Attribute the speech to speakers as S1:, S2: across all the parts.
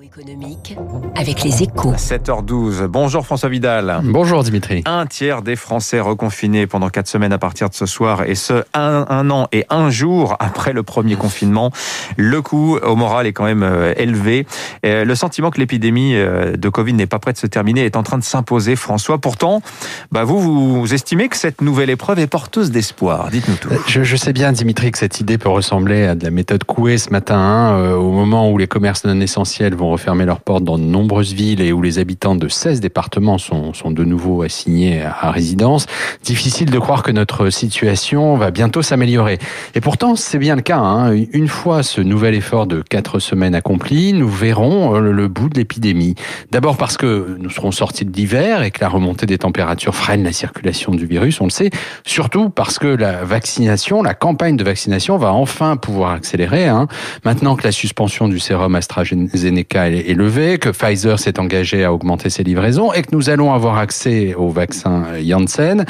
S1: économique avec les échos.
S2: 7h12. Bonjour François Vidal.
S3: Bonjour Dimitri.
S2: Un tiers des Français reconfinés pendant quatre semaines à partir de ce soir et ce un, un an et un jour après le premier confinement. Le coût au moral est quand même euh, élevé. Euh, Le sentiment que l'épidémie euh, de Covid n'est pas prête de se terminer est en train de s'imposer, François. Pourtant, bah vous, vous estimez que cette nouvelle épreuve est porteuse d'espoir. Dites-nous tout.
S3: Je, je sais bien Dimitri que cette idée peut ressembler à de la méthode Coué ce matin, hein, au moment où les commerces non essentiels vont refermer leurs portes dans de nombreuses villes et où les habitants de 16 départements sont, sont de nouveau assignés à résidence. Difficile de croire que notre situation va bientôt s'améliorer. Et pourtant, c'est bien le cas. Hein. Une fois ce nouvel effort de quatre semaines accompli, nous verrons euh, le bout de l'épidémie. D'abord parce que nous serons sortis de l'hiver et que la remontée des températures freine la circulation du virus, on le sait. Surtout parce que la vaccination, la campagne de vaccination va enfin pouvoir accélérer. Hein. Maintenant que la suspension du sérum AstraZeneca est est levée, que Pfizer s'est engagé à augmenter ses livraisons et que nous allons avoir accès au vaccin Janssen,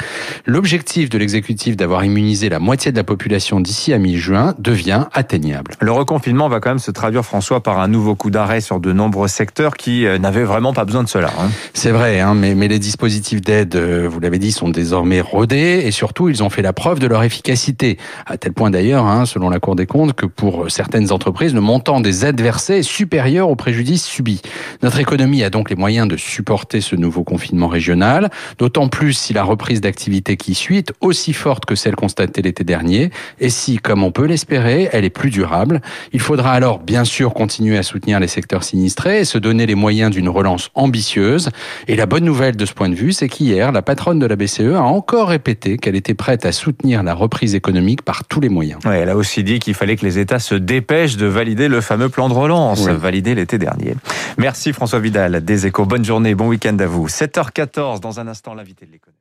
S3: l'objectif de l'exécutif d'avoir immunisé la moitié de la population d'ici à mi-juin devient atteignable.
S2: Le reconfinement va quand même se traduire, François, par un nouveau coup d'arrêt sur de nombreux secteurs qui euh, n'avaient vraiment pas besoin de cela. hein.
S3: C'est vrai, hein, mais, mais les dispositifs d'aide, euh, vous l'avez dit, sont désormais rodés et surtout, ils ont fait la preuve de leur efficacité. À tel point d'ailleurs, hein, selon la Cour des comptes, que pour certaines entreprises, le montant des aides versées est supérieur au préjudice subi. Notre économie a donc les moyens de supporter ce nouveau confinement régional, d'autant plus si la reprise d'activité qui suit est aussi forte que celle constatée l'été dernier et si, comme on peut l'espérer, elle est plus durable. Il faudra alors bien sûr continuer à soutenir les secteurs sinistrés et se donner les moyens d'une relance ambitieuse. Et la bonne nouvelle de ce point de vue, c'est qu'hier, la patronne de la BCE a encore répété qu'elle était prête à soutenir la reprise économique par tous les moyens.
S2: Ouais, elle a aussi dit qu'il fallait que les États se dépêchent de valider le fameux plan de relance,
S3: Oui.
S2: validé dernier. Merci François Vidal, des échos. Bonne journée, bon week-end à vous. 7h14, dans un instant, l'invité de l'économie.